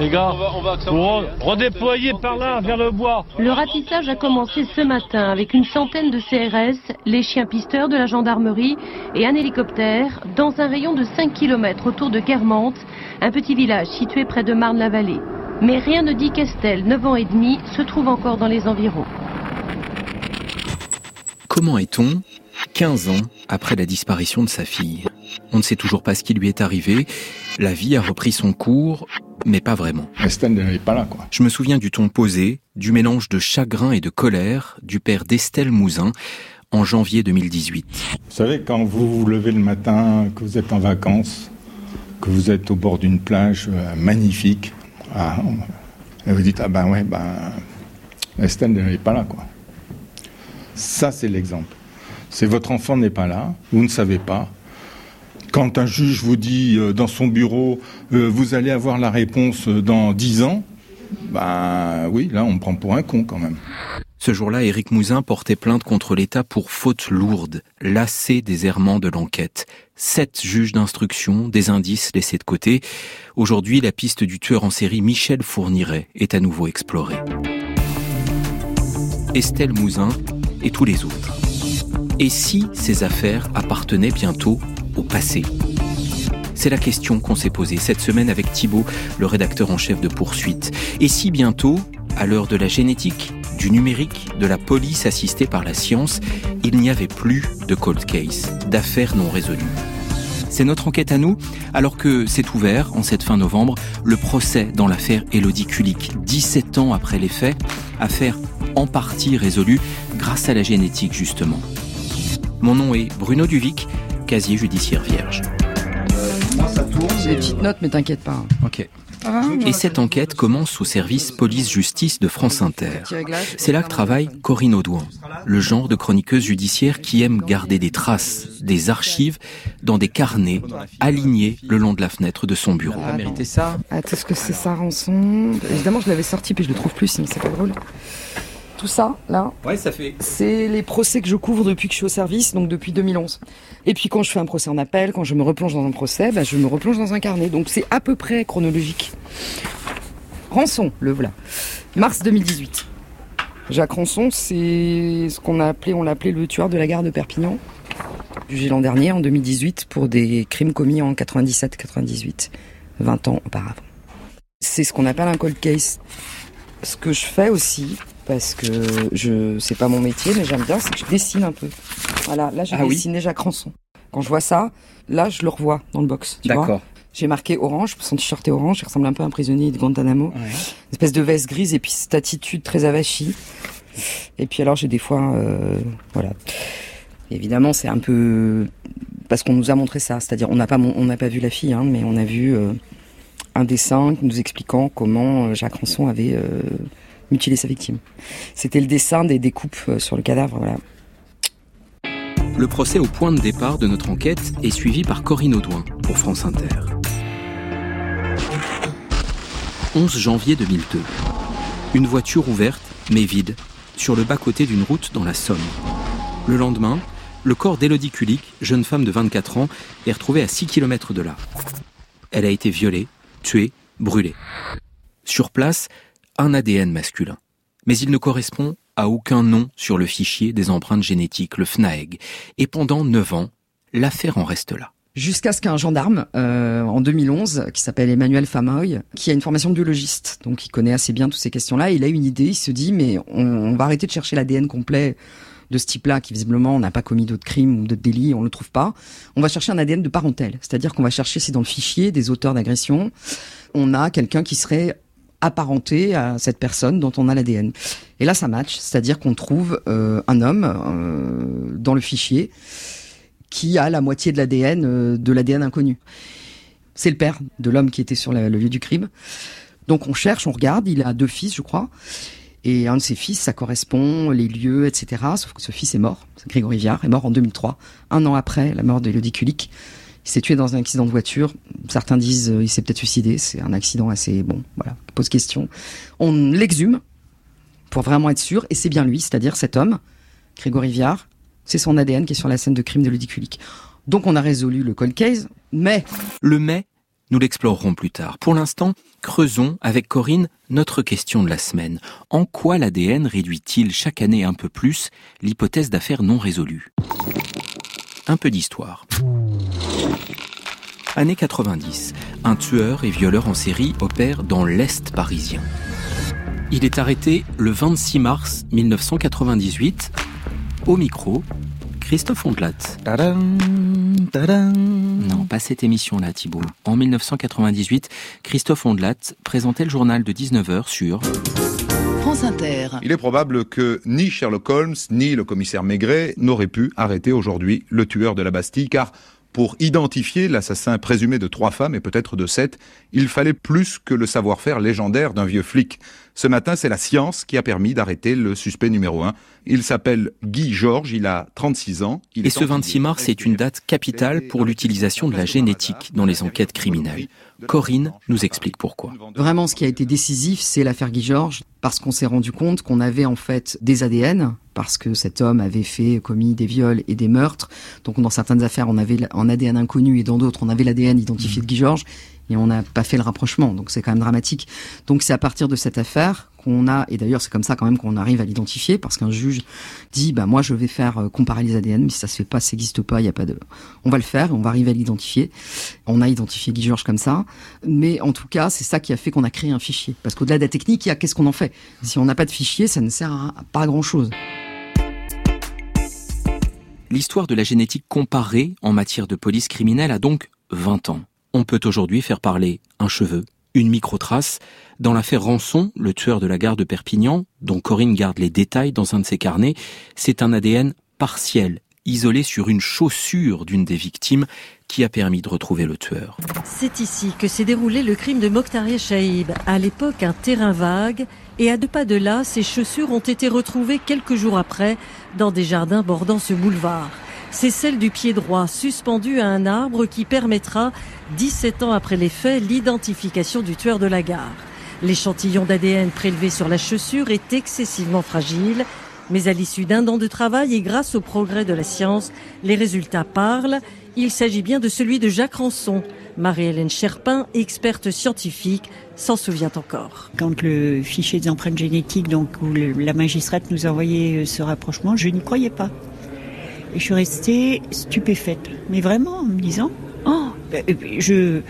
Les gars, on redéployer par là, vers le bois. Le ratissage a commencé ce matin avec une centaine de CRS, les chiens pisteurs de la gendarmerie et un hélicoptère dans un rayon de 5 km autour de Guermantes, un petit village situé près de Marne-la-Vallée. Mais rien ne dit qu'Estelle, 9 ans et demi, se trouve encore dans les environs. Comment est-on 15 ans après la disparition de sa fille? On ne sait toujours pas ce qui lui est arrivé. La vie a repris son cours, mais pas vraiment. Estelle n'est pas là, quoi. Je me souviens du ton posé, du mélange de chagrin et de colère du père d'Estelle Mouzin en janvier 2018. Vous savez, quand vous vous levez le matin, que vous êtes en vacances, que vous êtes au bord d'une plage euh, magnifique, ah, et vous dites, ah ben ouais, ben, Estelle n'est pas là, quoi. Ça, c'est l'exemple. C'est votre enfant n'est pas là, vous ne savez pas, quand un juge vous dit euh, dans son bureau, euh, vous allez avoir la réponse euh, dans dix ans, ben oui, là on me prend pour un con quand même. Ce jour-là, Éric Mouzin portait plainte contre l'État pour faute lourde, lassé des errements de l'enquête. Sept juges d'instruction, des indices laissés de côté. Aujourd'hui, la piste du tueur en série Michel Fourniret est à nouveau explorée. Estelle Mouzin et tous les autres. Et si ces affaires appartenaient bientôt passé C'est la question qu'on s'est posée cette semaine avec Thibault, le rédacteur en chef de Poursuite. Et si bientôt, à l'heure de la génétique, du numérique, de la police assistée par la science, il n'y avait plus de cold case, d'affaires non résolues c'est notre enquête à nous, alors que c'est ouvert, en cette fin novembre, le procès dans l'affaire Elodie Kulik, 17 ans après les faits, affaire en partie résolue grâce à la génétique justement. Mon nom est Bruno Duvic, casier judiciaire vierge. J'ai des petites notes, mais t'inquiète pas. Ok. Et cette enquête commence au service police-justice de France Inter. C'est là que travaille Corinne Audouin, le genre de chroniqueuse judiciaire qui aime garder des traces, des archives dans des carnets alignés le long de la fenêtre de son bureau. Ah, mérité ça Attends, ce que c'est ça, rançon Évidemment, je l'avais sorti, puis je le trouve plus, sinon c'est pas drôle tout ça, là, ouais, ça fait. c'est les procès que je couvre depuis que je suis au service, donc depuis 2011. Et puis quand je fais un procès en appel, quand je me replonge dans un procès, bah, je me replonge dans un carnet. Donc c'est à peu près chronologique. Rançon, le voilà. Mars 2018. Jacques Rançon, c'est ce qu'on a appelé, on l'a appelé le tueur de la gare de Perpignan, jugé l'an dernier, en 2018, pour des crimes commis en 97-98, 20 ans auparavant. C'est ce qu'on appelle un cold case. Ce que je fais aussi, parce que je c'est pas mon métier, mais j'aime bien, c'est que je dessine un peu. Voilà, là j'ai ah dessiné Jacques Ranson. Quand je vois ça, là je le revois dans le box. D'accord. J'ai marqué orange, son t-shirt est orange, il ressemble un peu à un prisonnier de Guantanamo. Ouais. Une espèce de veste grise et puis cette attitude très avachie. Et puis alors j'ai des fois, euh, voilà. Évidemment, c'est un peu parce qu'on nous a montré ça, c'est-à-dire on n'a pas on n'a pas vu la fille, hein, mais on a vu euh, un dessin nous expliquant comment euh, Jacques Ranson avait euh, mutiler sa victime. C'était le dessin des découpes euh, sur le cadavre, voilà. Le procès au point de départ de notre enquête est suivi par Corinne Audouin pour France Inter. 11 janvier 2002. Une voiture ouverte, mais vide, sur le bas-côté d'une route dans la Somme. Le lendemain, le corps d'Élodie Kulik, jeune femme de 24 ans, est retrouvé à 6 km de là. Elle a été violée, tuée, brûlée. Sur place, un ADN masculin. Mais il ne correspond à aucun nom sur le fichier des empreintes génétiques, le FNAEG. Et pendant neuf ans, l'affaire en reste là jusqu'à ce qu'un gendarme euh, en 2011 qui s'appelle Emmanuel Famoy, qui a une formation de biologiste, donc il connaît assez bien toutes ces questions-là, il a une idée, il se dit mais on, va arrêter de chercher l'ADN complet de ce type-là qui visiblement n'a pas commis d'autres crimes ou d'autres délits, on le trouve pas. On va chercher un ADN de parentèle, c'est-à-dire qu'on va chercher si dans le fichier des auteurs d'agression, on a quelqu'un qui serait apparenté à cette personne dont on a l'ADN. Et là, ça match, c'est-à-dire qu'on trouve euh, un homme euh, dans le fichier qui a la moitié de l'ADN euh, de l'ADN inconnu. C'est le père de l'homme qui était sur le lieu du crime. Donc on cherche, on regarde, il a deux fils, je crois. Et un de ses fils, ça correspond, les lieux, etc. Sauf que ce fils est mort. Grégory Viard est mort en 2003, un an après la mort de Elodie Kulik. Il s'est tué dans un accident de voiture. Certains disent euh, il s'est peut-être suicidé. C'est un accident assez bon. Voilà, pose question. On l'exhume pour vraiment être sûr, et c'est bien lui, c'est-à-dire cet homme, Grégory Viard. C'est son ADN qui est sur la scène de crime de l'Udiculique. Donc on a résolu le cold case, mais le mais nous l'explorerons plus tard. Pour l'instant, Creusons avec Corinne notre question de la semaine. En quoi l'ADN réduit-il chaque année un peu plus l'hypothèse d'affaires non résolues Un peu d'histoire. Année 90, un tueur et violeur en série opère dans l'Est parisien. Il est arrêté le 26 mars 1998 au micro Christophe Ondelat. Non, pas cette émission-là, Thibault. En 1998, Christophe Ondelat présentait le journal de 19h sur... Il est probable que ni Sherlock Holmes, ni le commissaire Maigret n'auraient pu arrêter aujourd'hui le tueur de la Bastille, car pour identifier l'assassin présumé de trois femmes et peut-être de sept, il fallait plus que le savoir-faire légendaire d'un vieux flic. Ce matin, c'est la science qui a permis d'arrêter le suspect numéro un. Il s'appelle Guy Georges, il a 36 ans. et ce 26 mars est une date capitale pour l'utilisation de la génétique dans les enquêtes criminelles. Corinne nous explique pourquoi. Vraiment, ce qui a été décisif, c'est l'affaire Guy Georges, parce qu'on s'est rendu compte qu'on avait en fait des ADN, parce que cet homme avait fait, commis des viols et des meurtres. Donc dans certaines affaires, on avait un ADN inconnu et dans d'autres, on avait l'ADN identifié de Guy Georges et on n'a pas fait le rapprochement. Donc c'est quand même dramatique. Donc c'est à partir de cette affaire qu'on a, et d'ailleurs c'est comme ça quand même qu'on arrive à l'identifier, parce qu'un juge dit, bah moi je vais faire euh, comparer les ADN, mais si ça se fait pas, ça n'existe pas, il y a pas de, on va le faire, on va arriver à l'identifier. On a identifié Guy Georges comme ça, mais en tout cas c'est ça qui a fait qu'on a créé un fichier, parce qu'au-delà de la technique, il y a qu'est-ce qu'on en fait. Si on n'a pas de fichier, ça ne sert à pas grand chose. L'histoire de la génétique comparée en matière de police criminelle a donc 20 ans on peut aujourd'hui faire parler un cheveu, une microtrace. Dans l'affaire Rançon, le tueur de la gare de Perpignan, dont Corinne garde les détails dans un de ses carnets, c'est un ADN partiel, isolé sur une chaussure d'une des victimes, qui a permis de retrouver le tueur. C'est ici que s'est déroulé le crime de Mokhtaria Shaib, à l'époque un terrain vague, et à deux pas de là, ses chaussures ont été retrouvées quelques jours après dans des jardins bordant ce boulevard c'est celle du pied droit suspendu à un arbre qui permettra, 17 ans après les faits, l'identification du tueur de la gare. L'échantillon d'ADN prélevé sur la chaussure est excessivement fragile, mais à l'issue d'un an de travail et grâce au progrès de la science, les résultats parlent. Il s'agit bien de celui de Jacques Ranson. Marie-Hélène Cherpin, experte scientifique, s'en souvient encore. Quand le fichier des empreintes génétiques, donc où la magistrate nous a envoyé ce rapprochement, je n'y croyais pas. Et je suis restée stupéfaite, mais vraiment en me disant, oh, ben, je,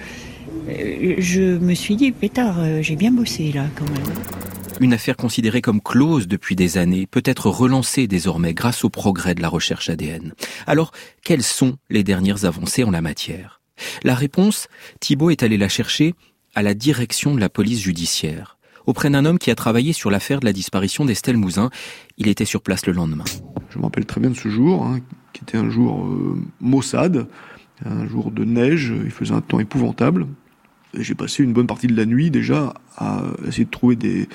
je me suis dit, pétard, euh, j'ai bien bossé là quand même. Une affaire considérée comme close depuis des années peut être relancée désormais grâce au progrès de la recherche ADN. Alors, quelles sont les dernières avancées en la matière? La réponse, Thibault est allé la chercher à la direction de la police judiciaire auprès d'un homme qui a travaillé sur l'affaire de la disparition d'Estelle Mouzin. Il était sur place le lendemain. Je me rappelle très bien de ce jour, hein, qui était un jour euh, maussade, un jour de neige, il faisait un temps épouvantable. J'ai passé une bonne partie de la nuit déjà à essayer de trouver des,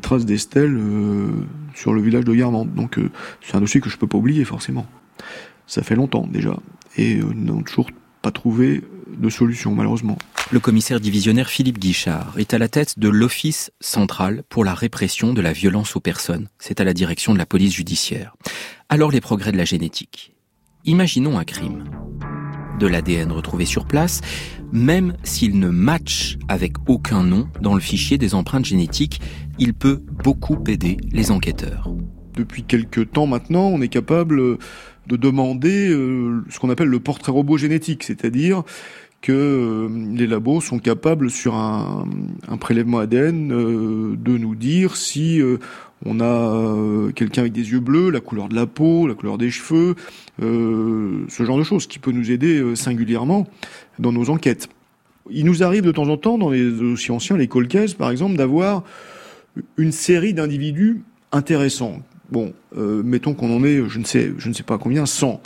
traces d'Estelle euh, sur le village de Guermantes. Donc euh, c'est un dossier que je peux pas oublier forcément. Ça fait longtemps déjà. Et nous n'avons toujours pas trouvé de solution malheureusement. Le commissaire divisionnaire Philippe Guichard est à la tête de l'Office central pour la répression de la violence aux personnes. C'est à la direction de la police judiciaire. Alors les progrès de la génétique. Imaginons un crime. De l'ADN retrouvé sur place, même s'il ne match avec aucun nom dans le fichier des empreintes génétiques, il peut beaucoup aider les enquêteurs. Depuis quelques temps maintenant, on est capable de demander euh, ce qu'on appelle le portrait robot génétique, c'est-à-dire que euh, les labos sont capables sur un, prélèvement ADN euh, de nous dire si euh, on a quelqu'un avec des yeux bleus, la couleur de la peau, la couleur des cheveux, ce genre de choses qui peut nous aider singulièrement dans nos enquêtes. Il nous arrive de temps en temps dans les dossiers anciens, les cold par exemple, d'avoir une série d'individus intéressants. Bon, mettons qu'on en est, je ne sais, je ne sais pas combien, 100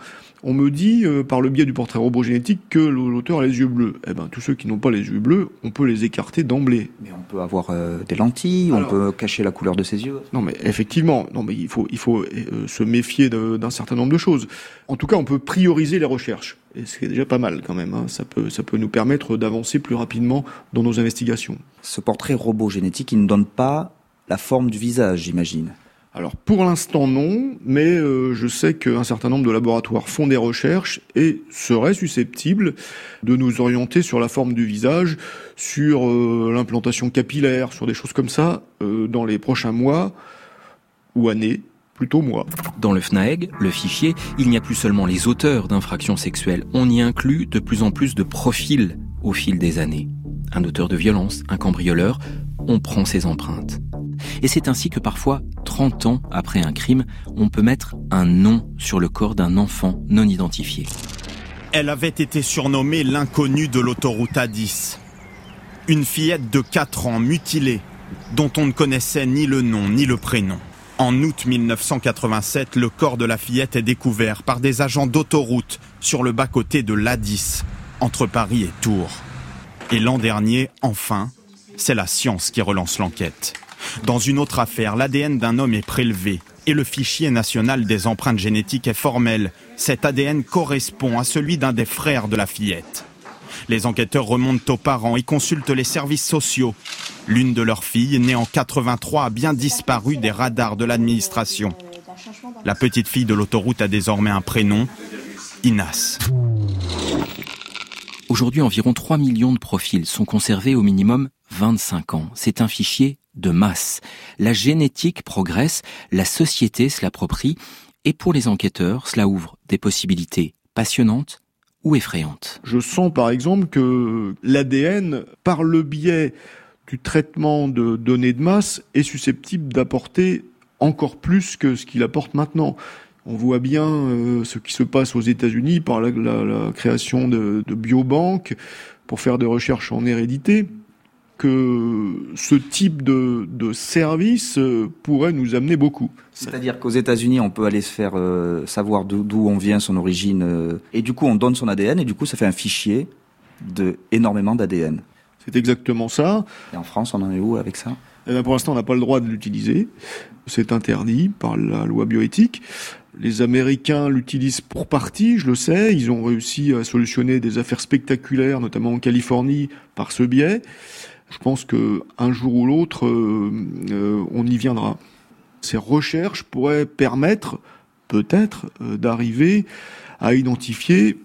on me dit, euh, par le biais du portrait robot génétique, que l'auteur a les yeux bleus. Eh ben, tous ceux qui n'ont pas les yeux bleus, on peut les écarter d'emblée. Mais on peut avoir euh, des lentilles, on peut cacher la couleur de ses yeux. Non, mais effectivement, non, mais il faut, il faut euh, se méfier d'un certain nombre de choses. En tout cas, on peut prioriser les recherches. Et c'est déjà pas mal quand même. Hein. Ça, peut, ça peut nous permettre d'avancer plus rapidement dans nos investigations. Ce portrait robot génétique, il ne donne pas la forme du visage, j'imagine. Alors pour l'instant non, mais euh, je sais qu'un certain nombre de laboratoires font des recherches et seraient susceptibles de nous orienter sur la forme du visage, sur euh, l'implantation capillaire, sur des choses comme ça euh, dans les prochains mois ou années. Plutôt mois. Dans le FNAEG, le fichier, il n'y a plus seulement les auteurs d'infractions sexuelles, on y inclut de plus en plus de profils au fil des années. Un auteur de violence, un cambrioleur, on prend ses empreintes. Et c'est ainsi que parfois, 30 ans après un crime, on peut mettre un nom sur le corps d'un enfant non identifié. Elle avait été surnommée l'inconnue de l'autoroute A10. Une fillette de 4 ans mutilée, dont on ne connaissait ni le nom ni le prénom. En août 1987, le corps de la fillette est découvert par des agents d'autoroute sur le bas-côté de l'A10, entre Paris et Tours. Et l'an dernier, enfin, c'est la science qui relance l'enquête. Dans une autre affaire, l'ADN d'un homme est prélevé et le fichier national des empreintes génétiques est formel. Cet ADN correspond à celui d'un des frères de la fillette. Les enquêteurs remontent aux parents et consultent les services sociaux. L'une de leurs filles, née en 83, a bien disparu des radars de l'administration. La petite fille de l'autoroute a désormais un prénom, Inas. Aujourd'hui, environ 3 millions de profils sont conservés au minimum 25 ans. C'est un fichier de masse. La génétique progresse, la société se l'approprie, et pour les enquêteurs, cela ouvre des possibilités passionnantes ou effrayantes. Je sens par exemple que l'ADN, par le biais du traitement de données de masse, est susceptible d'apporter encore plus que ce qu'il apporte maintenant. On voit bien euh, ce qui se passe aux États-Unis par la, création de, de biobanques pour faire des recherches en hérédité que ce type de, de service euh, pourrait nous amener beaucoup. C'est-à-dire qu'aux États-Unis, on peut aller se faire euh, savoir d'où on vient, son origine, euh, et du coup, on donne son ADN, et du coup, ça fait un fichier de énormément d'ADN. C'est exactement ça. Et en France, on en est où avec ça? Eh bien, Pour l'instant, on n'a pas le droit de l'utiliser. C'est interdit par la loi bioéthique. Les Américains l'utilisent pour partie, je le sais. Ils ont réussi à solutionner des affaires spectaculaires, notamment en Californie, par ce biais je pense que un jour ou l'autre, euh, euh, on y viendra. Ces recherches pourraient permettre, peut-être, euh, d'arriver à identifier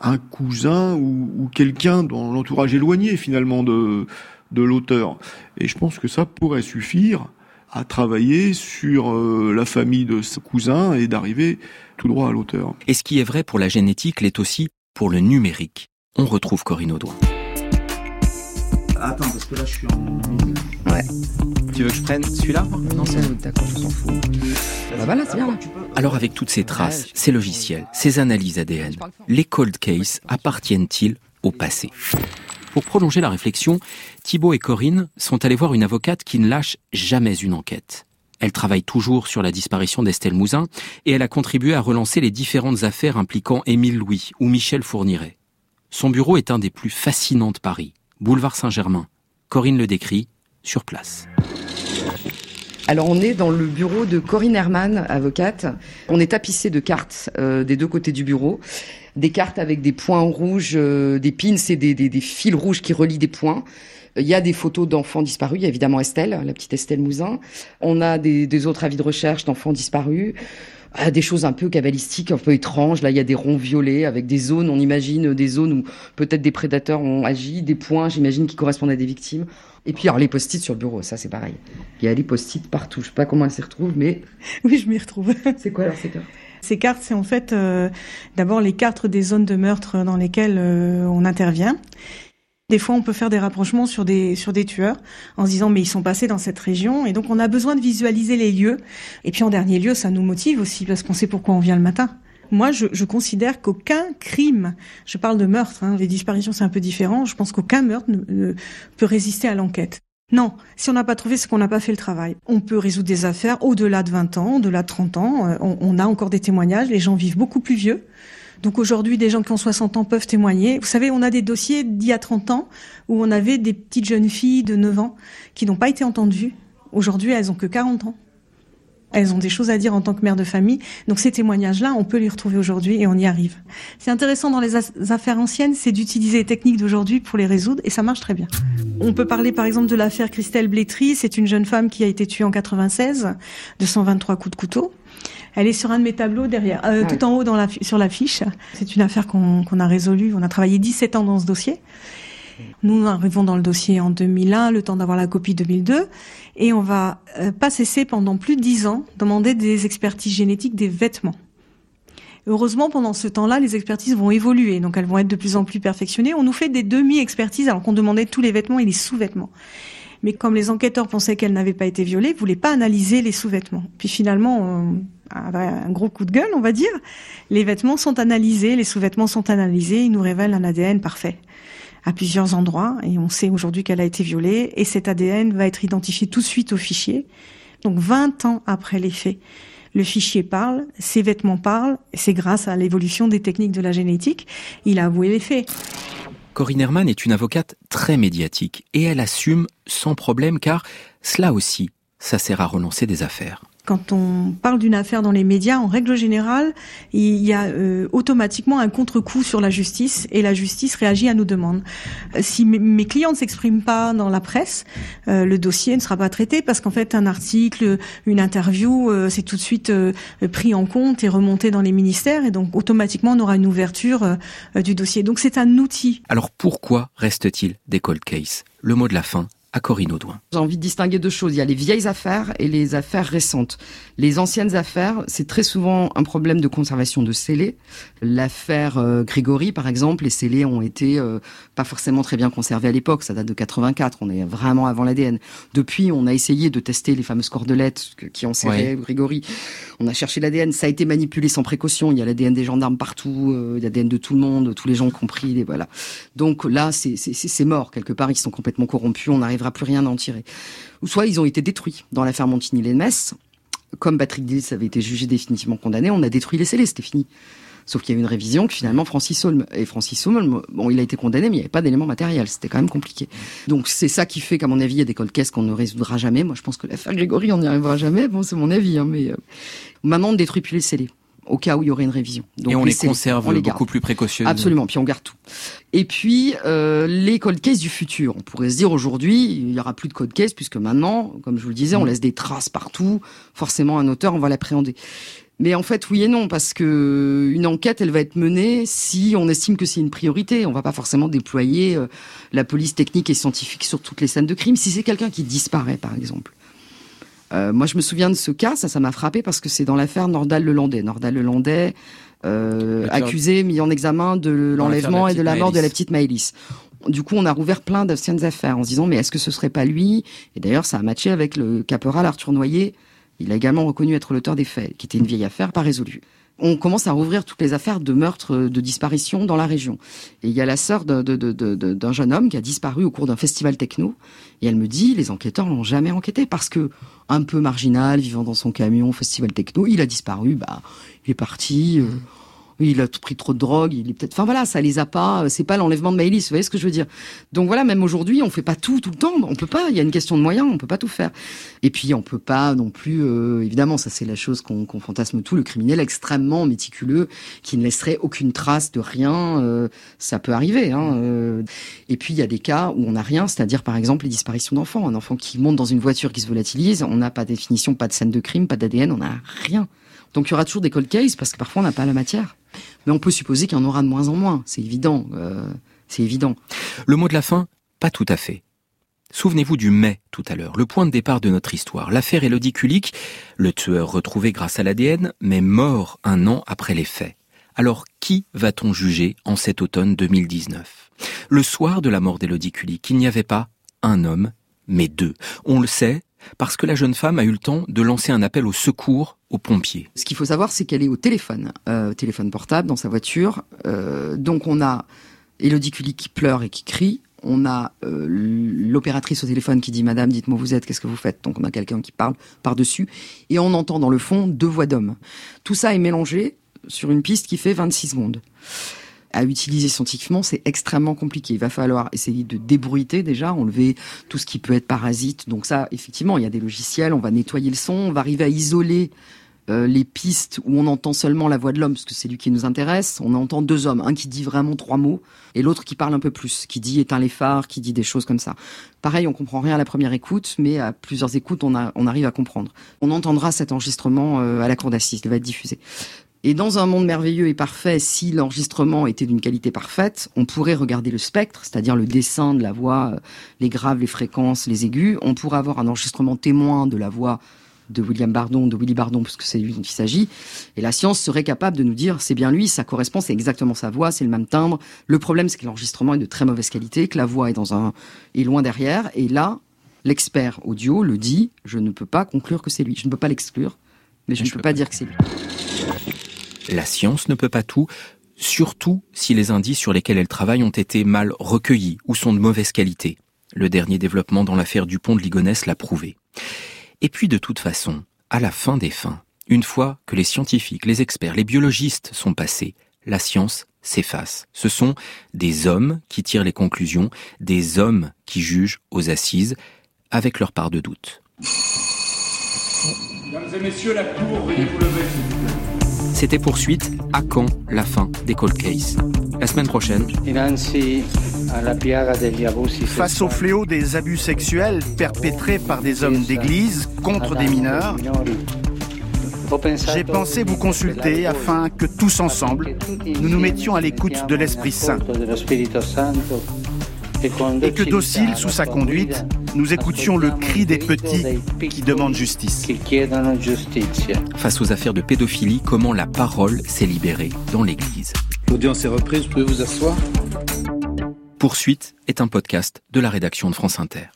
un cousin ou, quelqu'un dans l'entourage éloigné finalement de, de l'auteur. Et je pense que ça pourrait suffire à travailler sur la famille de ce cousin et d'arriver tout droit à l'auteur. Et ce qui est vrai pour la génétique l'est aussi pour le numérique. On retrouve Corinne Audouin. Attends, parce que là, je suis en. Ouais. Tu veux que je prenne celui-là Non, c'est d'accord, je s'en. Bah voilà, c'est bien là. Alors, avec toutes ces traces, ces logiciels, ces analyses ADN, les cold cases appartiennent-ils au passé? Pour prolonger la réflexion, Thibault et Corinne sont allés voir une avocate qui ne lâche jamais une enquête. Elle travaille toujours sur la disparition d'Estelle Mouzin et elle a contribué à relancer les différentes affaires impliquant Émile Louis ou Michel Fourniret. Son bureau est un des plus fascinants de Paris boulevard Saint-Germain. Corinne le décrit sur place. Alors on est dans le bureau de Corinne Herman, avocate. On est tapissé de cartes euh, des deux côtés du bureau. Des cartes avec des points rouges, euh, des pins et des, fils rouges qui relient des points. Il y a des photos d'enfants disparus. Il y a évidemment Estelle, la petite Estelle Mouzin. On a des autres avis de recherche d'enfants disparus. Ah, des choses un peu cabalistiques, un peu étranges. Là, il y a des ronds violets avec des zones, on imagine des zones où peut-être des prédateurs ont agi, des points, j'imagine, qui correspondent à des victimes. Et puis, alors, les post-it sur le bureau, ça, c'est pareil. Il y a les post-it partout. Je sais pas comment elles s'y retrouvent, mais... Oui, je m'y retrouve. C'est quoi, alors, ces cartes? Ces cartes, c'est en fait, euh, d'abord, les cartes des zones de meurtre dans lesquelles euh, on intervient. Des fois, on peut faire des rapprochements sur des sur des tueurs en se disant mais ils sont passés dans cette région et donc on a besoin de visualiser les lieux. Et puis en dernier lieu, ça nous motive aussi parce qu'on sait pourquoi on vient le matin. Moi, je, considère qu'aucun crime, je parle de meurtre, hein, les disparitions c'est un peu différent, je pense qu'aucun meurtre ne, peut résister à l'enquête. Non, si on n'a pas trouvé, c'est qu'on n'a pas fait le travail. On peut résoudre des affaires au-delà de 20 ans, au-delà de 30 ans. Euh, on a encore des témoignages, les gens vivent beaucoup plus vieux. Donc aujourd'hui, des gens qui ont 60 ans peuvent témoigner. Vous savez, on a des dossiers d'il y a 30 ans où on avait des petites jeunes filles de 9 ans qui n'ont pas été entendues. Aujourd'hui, elles ont que 40 ans. Elles ont des choses à dire en tant que mère de famille. Donc ces témoignages-là, on peut les retrouver aujourd'hui et on y arrive. C'est intéressant dans les affaires anciennes, c'est d'utiliser les techniques d'aujourd'hui pour les résoudre et ça marche très bien. On peut parler par exemple de l'affaire Christelle Blétry. C'est une jeune femme qui a été tuée en 96 de 123 coups de couteau. Elle est sur un de mes tableaux derrière, euh, tout en haut dans la, sur l'affiche. C'est une affaire qu'on a résolue. On a travaillé 17 ans dans ce dossier. Nous arrivons dans le dossier en 2001, le temps d'avoir la copie 2002, et on va euh, pas cesser pendant plus de 10 ans demander des expertises génétiques des vêtements. Heureusement, pendant ce temps-là, les expertises vont évoluer, donc elles vont être de plus en plus perfectionnées. On nous fait des demi-expertises alors qu'on demandait tous les vêtements et les sous-vêtements. Mais comme les enquêteurs pensaient qu'elles n'avaient pas été violées, ils voulaient pas analyser les sous-vêtements. Puis finalement, un gros coup de gueule, on va dire, les vêtements sont analysés, les sous-vêtements sont analysés, ils nous révèlent un ADN parfait à plusieurs endroits et on sait aujourd'hui qu'elle a été violée et cet ADN va être identifié tout de suite au fichier. Donc 20 ans après les faits, le fichier parle, ses vêtements parlent, c'est grâce à l'évolution des techniques de la génétique, il a avoué les faits. Corinne Herman est une avocate très médiatique et elle assume sans problème car cela aussi, ça sert à relancer des affaires quand on parle d'une affaire dans les médias, en règle générale, il y a euh, automatiquement un contre-coup sur la justice et la justice réagit à nos demandes. Euh, si mes clients ne s'expriment pas dans la presse, euh, le dossier ne sera pas traité parce qu'en fait un article, une interview, c'est tout de suite pris en compte et remonté dans les ministères et donc automatiquement on aura une ouverture du dossier. Donc c'est un outil. Alors pourquoi reste-t-il des cold cases? Le mot de la fin à Corinne Audouin. J'ai envie de distinguer deux choses. Il y a les vieilles affaires et les affaires récentes. Les anciennes affaires, c'est très souvent un problème de conservation de scellés. L'affaire euh, Grégory, par exemple, les scellés ont été euh, pas forcément très bien conservés à l'époque. Ça date de 84. On est vraiment avant l'ADN. Depuis, on a essayé de tester les fameuses cordelettes qui ont serré Grégory. On a cherché l'ADN. Ça a été manipulé sans précaution. Il y a l'ADN des gendarmes partout. Euh, l'ADN de tout le monde, tous les gens compris. Et voilà. Donc là, c'est mort. Quelque part, ils sont complètement corrompus. On arrive plus rien à en tirer. Ou soit ils ont été détruits. Dans l'affaire Montigny-les-Metz, comme Patrick Dills avait été jugé définitivement condamné, on a détruit les scellés, c'était fini. Sauf qu'il y a eu une révision que finalement Francis Holm et Francis Holm, bon, il a été condamné, mais il n'y avait pas d'éléments matériels. C'était quand même compliqué. Donc c'est ça qui fait qu'à mon avis, il y a des cold cases qu'on ne résoudra jamais. Moi, je pense que l'affaire Grégory, on n'y arrivera jamais. Bon, c'est mon avis, hein, mais euh, maintenant on détruit plus les scellés au cas où il y aurait une révision. Donc, et on les, conserve on les beaucoup plus précautionneusement. Absolument, puis on garde tout. Et puis euh, les code cases du futur. On pourrait se dire aujourd'hui, il y aura plus de code case puisque maintenant, comme je vous le disais, on mm. laisse des traces partout. Forcément, un auteur, on va l'appréhender. Mais en fait, oui et non, parce que une enquête, elle va être menée si on estime que c'est une priorité. On va pas forcément déployer euh, la police technique et scientifique sur toutes les scènes de crime. Si c'est quelqu'un qui disparaît, par exemple, euh, moi, je me souviens de ce cas, ça, ça m'a frappé parce que c'est dans l'affaire Nordal-Lelandais. Nordal-Lelandais, euh, accusé, mis en examen de l'enlèvement et de la mort de la petite Maëlys. Du coup, on a rouvert plein d'anciennes affaires en se disant, mais est-ce que ce serait pas lui? Et d'ailleurs, ça a matché avec le caporal Arthur Noyer. Il a également reconnu être l'auteur des faits, qui était une vieille affaire pas résolue on commence à rouvrir toutes les affaires de meurtre, de disparition dans la région. Et il y a la sœur d'un jeune homme qui a disparu au cours d'un festival techno. Et elle me dit, les enquêteurs l'ont jamais enquêté parce que un peu marginal, vivant dans son camion, festival techno, il a disparu. Bah, il est parti. Euh, il a pris trop de drogue, il est peut-être. Enfin voilà, ça les a pas. C'est pas l'enlèvement de Maëlys, vous voyez ce que je veux dire Donc voilà, même aujourd'hui, on fait pas tout tout le temps. On peut pas. Il y a une question de moyens, on peut pas tout faire. Et puis on peut pas non plus. Euh, évidemment, ça c'est la chose qu'on fantasme tout. Le criminel extrêmement méticuleux, qui ne laisserait aucune trace de rien. Euh, ça peut arriver. Hein, euh. Et puis il y a des cas où on n'a rien, c'est-à-dire par exemple les disparitions d'enfants. Un enfant qui monte dans une voiture qui se volatilise, on n'a pas de définition, pas de scène de crime, pas d'ADN, on n'a rien. Donc il y aura toujours des cold cases parce que parfois on n'a pas la matière. Mais on peut supposer qu'il y en aura de moins en moins. C'est évident. Euh, c'est évident. Le mot de la fin, pas tout à fait. Souvenez-vous du mai tout à l'heure, le point de départ de notre histoire. L'affaire Elodie Kulik, le tueur retrouvé grâce à l'ADN, mais mort un an après les faits. Alors qui va-t-on juger en cet automne 2019 Le soir de la mort d'Elodie Kulik, il n'y avait pas un homme, mais deux. On le sait, parce que la jeune femme a eu le temps de lancer un appel au secours aux pompiers. Ce qu'il faut savoir, c'est qu'elle est au téléphone, euh, téléphone portable dans sa voiture. Euh, donc on a Elodie Cully qui pleure et qui crie. On a euh, l'opératrice au téléphone qui dit Madame, dites-moi vous êtes, qu'est-ce que vous faites? Donc on a quelqu'un qui parle par-dessus. Et on entend dans le fond deux voix d'hommes. Tout ça est mélangé sur une piste qui fait 26 secondes. À utiliser scientifiquement, c'est extrêmement compliqué. Il va falloir essayer de débruiter déjà, enlever tout ce qui peut être parasite. Donc ça, effectivement, il y a des logiciels, on va nettoyer le son, on va arriver à isoler euh, les pistes où on entend seulement la voix de l'homme, parce que c'est lui qui nous intéresse. On entend deux hommes, un qui dit vraiment trois mots et l'autre qui parle un peu plus, qui dit éteins les phares, qui dit des choses comme ça. Pareil, on comprend rien à la première écoute, mais à plusieurs écoutes, on, arrive à comprendre. On entendra cet enregistrement euh, à la cour d'assises, il va être diffusé. Et dans un monde merveilleux et parfait, si l'enregistrement était d'une qualité parfaite, on pourrait regarder le spectre, c'est-à-dire le dessin de la voix, euh, les graves, les fréquences, les aigus. On pourrait avoir un enregistrement témoin de la voix de William Bardon, de Willy Bardon, puisque c'est lui dont il s'agit. Et la science serait capable de nous dire, c'est bien lui, ça correspond, c'est exactement sa voix, c'est le même timbre. Le problème, c'est que l'enregistrement est de très mauvaise qualité, que la voix est dans un, est loin derrière. Et là, l'expert audio le dit, je ne peux pas conclure que c'est lui. Je ne peux pas l'exclure, mais je, ne peux pas dire que c'est lui. La science ne peut pas tout, surtout si les indices sur lesquels elle travaille ont été mal recueillis ou sont de mauvaise qualité. Le dernier développement dans l'affaire Dupont de Ligonnès l'a prouvé. Et puis de toute façon, à la fin des fins, une fois que les scientifiques, les experts, les biologistes sont passés, la science s'efface. Ce sont des hommes qui tirent les conclusions, des hommes qui jugent aux assises, avec leur part de doute. Mesdames et messieurs, la cour, veuillez vous c'était poursuite à quand la fin des cold cases? La semaine prochaine. Face au fléau des abus sexuels perpétrés par des hommes d'église contre des mineurs, j'ai pensé vous consulter afin que tous ensemble, nous nous mettions à l'écoute de l'Esprit Saint et que docile sous sa conduite, nous écoutions le cri des petits qui demandent justice. Face aux affaires de pédophilie, comment la parole s'est libérée dans l'Église L'audience est reprise, vous pouvez vous asseoir Poursuite est un podcast de la rédaction de France Inter.